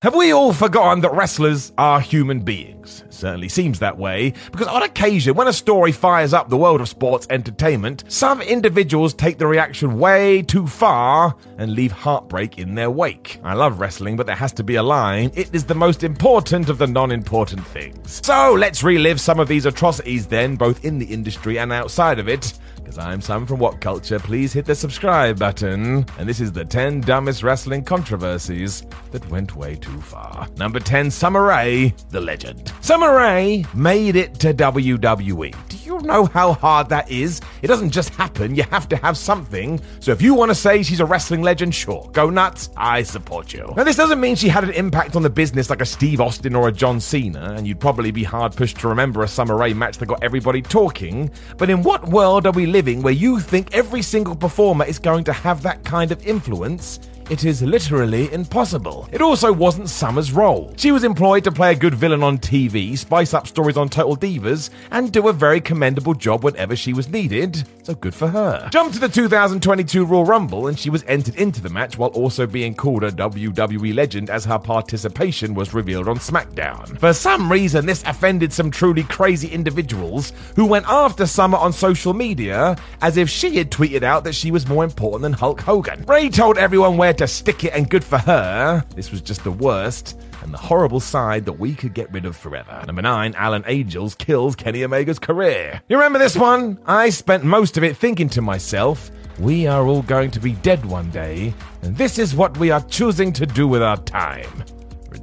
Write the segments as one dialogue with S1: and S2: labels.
S1: Have we all forgotten that wrestlers are human beings? Certainly seems that way, because on occasion, when a story fires up the world of sports entertainment, some individuals take the reaction way too far and leave heartbreak in their wake. I love wrestling, but there has to be a line. It is the most important of the non important things. So let's relive some of these atrocities then, both in the industry and outside of it. Because I'm Sam from What Culture, please hit the subscribe button. And this is the 10 dumbest wrestling controversies that went way too far. Number 10, Summer Rae, the legend. Summer Rae made it to WWE. You know how hard that is? It doesn't just happen, you have to have something. So if you want to say she's a wrestling legend, sure, go nuts, I support you. Now, this doesn't mean she had an impact on the business like a Steve Austin or a John Cena, and you'd probably be hard pushed to remember a Summer Rae match that got everybody talking. But in what world are we living where you think every single performer is going to have that kind of influence? It is literally impossible. It also wasn't Summer's role. She was employed to play a good villain on TV, spice up stories on Total Divas, and do a very commendable job whenever she was needed, so good for her. Jump to the 2022 Royal Rumble, and she was entered into the match while also being called a WWE legend as her participation was revealed on SmackDown. For some reason, this offended some truly crazy individuals who went after Summer on social media as if she had tweeted out that she was more important than Hulk Hogan. Rae told everyone where to stick it, and good for her. This was just the worst and the horrible side that we could get rid of forever. Number 9, Alan Angels kills Kenny Omega's career. You remember this one? I spent most of it thinking to myself, we are all going to be dead one day, and this is what we are choosing to do with our time.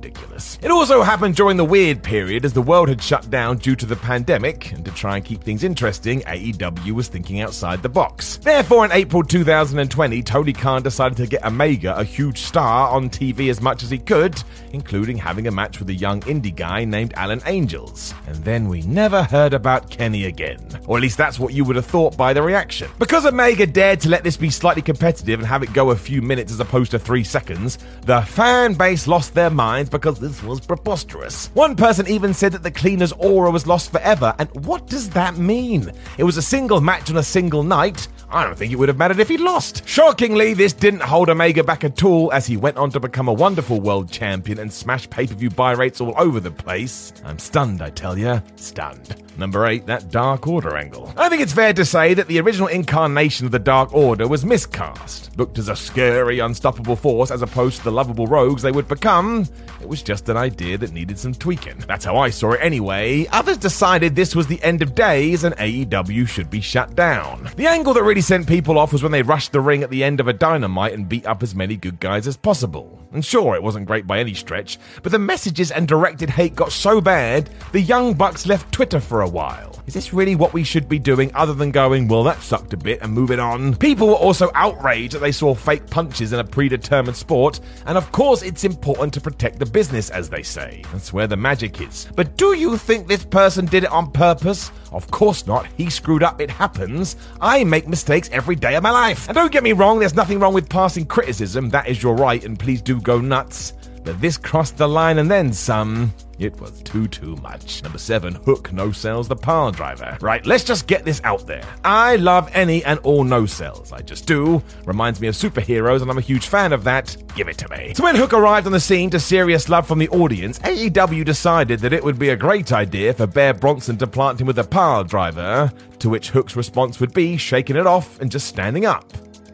S1: Ridiculous. It also happened during the weird period as the world had shut down due to the pandemic, and to try and keep things interesting, AEW was thinking outside the box. Therefore, in April 2020, Tony Khan decided to get Omega, a huge star, on TV as much as he could, including having a match with a young indie guy named Alan Angels. And then we never heard about Kenny again. Or at least that's what you would have thought by the reaction. Because Omega dared to let this be slightly competitive and have it go a few minutes as opposed to three seconds, the fan base lost their minds because this was preposterous. One person even said that the cleaner's aura was lost forever, and what does that mean? It was a single match on a single night. I don't think it would have mattered if he lost. Shockingly, this didn't hold Omega back at all as he went on to become a wonderful world champion and smash pay per view buy rates all over the place. I'm stunned, I tell ya. Stunned. Number 8, that Dark Order angle. I think it's fair to say that the original incarnation of the Dark Order was miscast. Looked as a scary, unstoppable force as opposed to the lovable rogues they would become. It was just an idea that needed some tweaking. That's how I saw it anyway. Others decided this was the end of days and AEW should be shut down. The angle that really sent people off was when they rushed the ring at the end of a dynamite and beat up as many good guys as possible. And sure, it wasn't great by any stretch, but the messages and directed hate got so bad, the Young Bucks left Twitter for a while. Is this really what we should be doing other than going, well, that sucked a bit and moving on? People were also outraged that they saw fake punches in a predetermined sport, and of course, it's important to protect the business, as they say. That's where the magic is. But do you think this person did it on purpose? Of course not. He screwed up. It happens. I make mistakes every day of my life. And don't get me wrong, there's nothing wrong with passing criticism. That is your right, and please do go nuts. But this crossed the line and then some. It was too, too much. Number seven, Hook no sells the pile driver. Right, let's just get this out there. I love any and all no sells. I just do. Reminds me of superheroes, and I'm a huge fan of that. Give it to me. So when Hook arrived on the scene to serious love from the audience, AEW decided that it would be a great idea for Bear Bronson to plant him with a pile driver, to which Hook's response would be shaking it off and just standing up.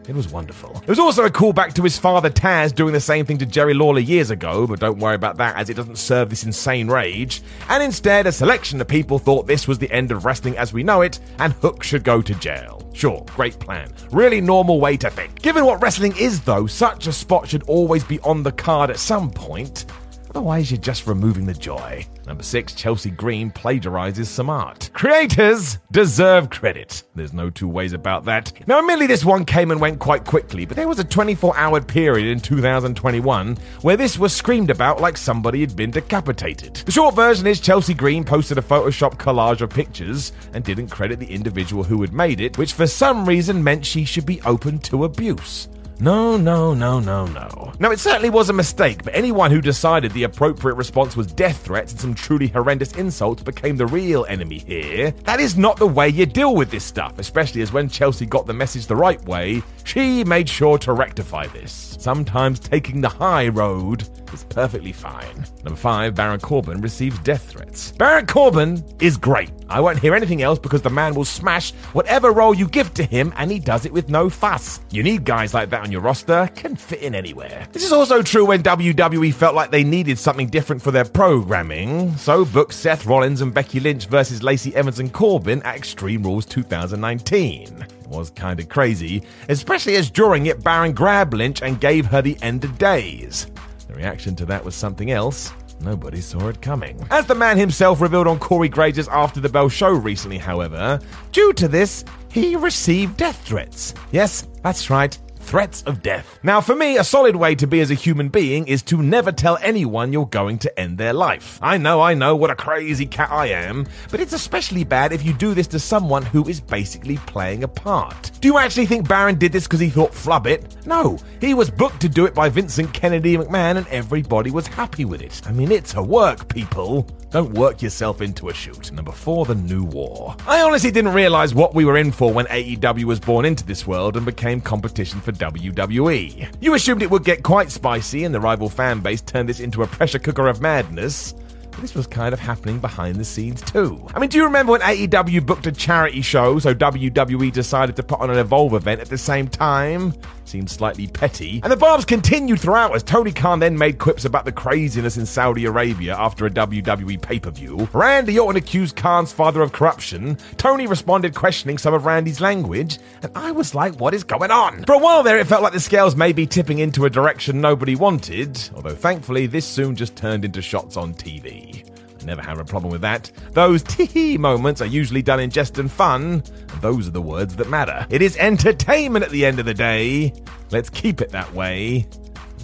S1: It was wonderful. It was also a callback to his father Taz doing the same thing to Jerry Lawler years ago, but don't worry about that as it doesn't serve this insane rage. And instead, a selection of people thought this was the end of wrestling as we know it, and Hook should go to jail. Sure, great plan. Really normal way to think. Given what wrestling is, though, such a spot should always be on the card at some point. Otherwise, you're just removing the joy. Number six, Chelsea Green plagiarizes some art. Creators deserve credit. There's no two ways about that. Now, admittedly, this one came and went quite quickly, but there was a 24 hour period in 2021 where this was screamed about like somebody had been decapitated. The short version is Chelsea Green posted a Photoshop collage of pictures and didn't credit the individual who had made it, which for some reason meant she should be open to abuse. No, no, no, no, no. Now, it certainly was a mistake, but anyone who decided the appropriate response was death threats and some truly horrendous insults became the real enemy here. That is not the way you deal with this stuff, especially as when Chelsea got the message the right way, she made sure to rectify this. Sometimes taking the high road is perfectly fine. Number five, Baron Corbin receives death threats. Baron Corbin is great. I won't hear anything else because the man will smash whatever role you give to him and he does it with no fuss. You need guys like that on your roster, can fit in anywhere. This is also true when WWE felt like they needed something different for their programming, so booked Seth Rollins and Becky Lynch versus Lacey Evans and Corbin at Extreme Rules 2019 was kind of crazy, especially as during it Baron grabbed Lynch and gave her the end of days. The reaction to that was something else. Nobody saw it coming. As the man himself revealed on Corey Graves' After the Bell show recently, however, due to this, he received death threats. Yes, that's right threats of death. Now, for me, a solid way to be as a human being is to never tell anyone you're going to end their life. I know, I know what a crazy cat I am, but it's especially bad if you do this to someone who is basically playing a part. Do you actually think Baron did this because he thought flub it? No, he was booked to do it by Vincent Kennedy McMahon and everybody was happy with it. I mean, it's a work, people. Don't work yourself into a shoot. Number four, the new war. I honestly didn't realize what we were in for when AEW was born into this world and became competition for WWE. You assumed it would get quite spicy and the rival fan base turned this into a pressure cooker of madness this was kind of happening behind the scenes too. I mean, do you remember when AEW booked a charity show, so WWE decided to put on an Evolve event at the same time? Seemed slightly petty. And the barbs continued throughout as Tony Khan then made quips about the craziness in Saudi Arabia after a WWE pay per view. Randy Orton accused Khan's father of corruption. Tony responded questioning some of Randy's language. And I was like, what is going on? For a while there, it felt like the scales may be tipping into a direction nobody wanted, although thankfully, this soon just turned into shots on TV. Never have a problem with that. Those tee moments are usually done in jest and fun, those are the words that matter. It is entertainment at the end of the day. Let's keep it that way.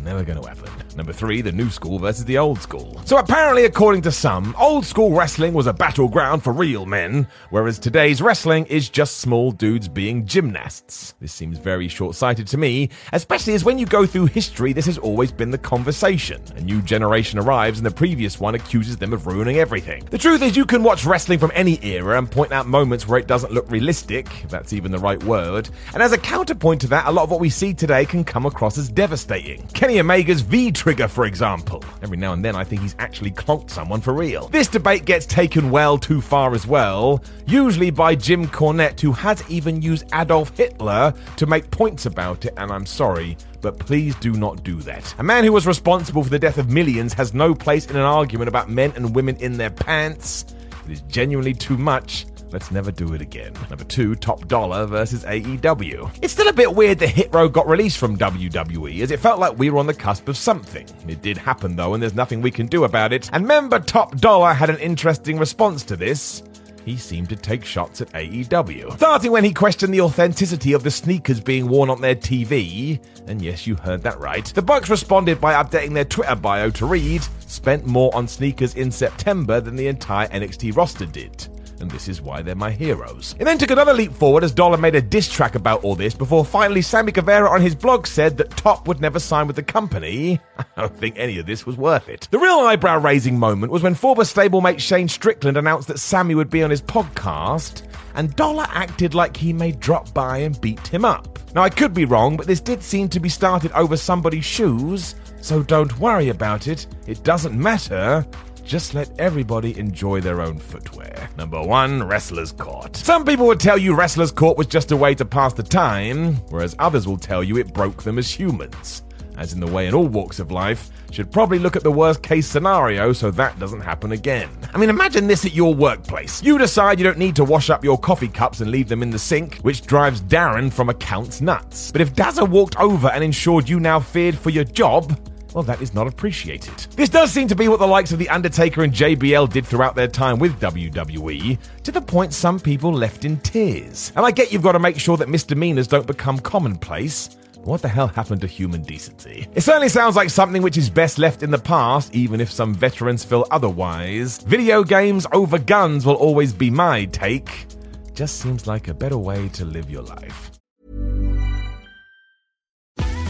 S1: Never gonna happen. Number three, the new school versus the old school. So apparently, according to some, old school wrestling was a battleground for real men, whereas today's wrestling is just small dudes being gymnasts. This seems very short sighted to me, especially as when you go through history, this has always been the conversation. A new generation arrives and the previous one accuses them of ruining everything. The truth is, you can watch wrestling from any era and point out moments where it doesn't look realistic, if that's even the right word. And as a counterpoint to that, a lot of what we see today can come across as devastating. Kenny Omega's V Trigger, for example. Every now and then, I think he's actually clonked someone for real. This debate gets taken well too far as well, usually by Jim Cornette, who has even used Adolf Hitler to make points about it, and I'm sorry, but please do not do that. A man who was responsible for the death of millions has no place in an argument about men and women in their pants. It is genuinely too much Let's never do it again. Number two, Top Dolla versus AEW. It's still a bit weird that Hit Row got released from WWE, as it felt like we were on the cusp of something. It did happen though, and there's nothing we can do about it. And member Top Dolla had an interesting response to this he seemed to take shots at AEW. Starting when he questioned the authenticity of the sneakers being worn on their TV, and yes, you heard that right. The Bucks responded by updating their Twitter bio to read, spent more on sneakers in September than the entire NXT roster did. And this is why they're my heroes. It then took another leap forward as Dolla made a diss track about all this before finally Sammy Guevara on his blog said that Top would never sign with the company. I don't think any of this was worth it. The real eyebrow raising moment was when former stablemate Shane Strickland announced that Sammy would be on his podcast, and Dolla acted like he may drop by and beat him up. Now, I could be wrong, but this did seem to be started over somebody's shoes, so don't worry about it. It doesn't matter. Just let everybody enjoy their own footwear. Number one, Wrestler's Court. Some people would tell you Wrestler's Court was just a way to pass the time, whereas others will tell you it broke them as humans. As in the way in all walks of life, should probably look at the worst case scenario so that doesn't happen again. I mean, imagine this at your workplace. You decide you don't need to wash up your coffee cups and leave them in the sink, which drives Darren from accounts nuts. But if Dazza walked over and ensured you now feared for your job, well, that is not appreciated. This does seem to be what the likes of The Undertaker and JBL did throughout their time with WWE, to the point some people left in tears. And I get you've got to make sure that misdemeanors don't become commonplace. What the hell happened to human decency? It certainly sounds like something which is best left in the past, even if some veterans feel otherwise. Video games over guns will always be my take. Just seems like a better way to live your life.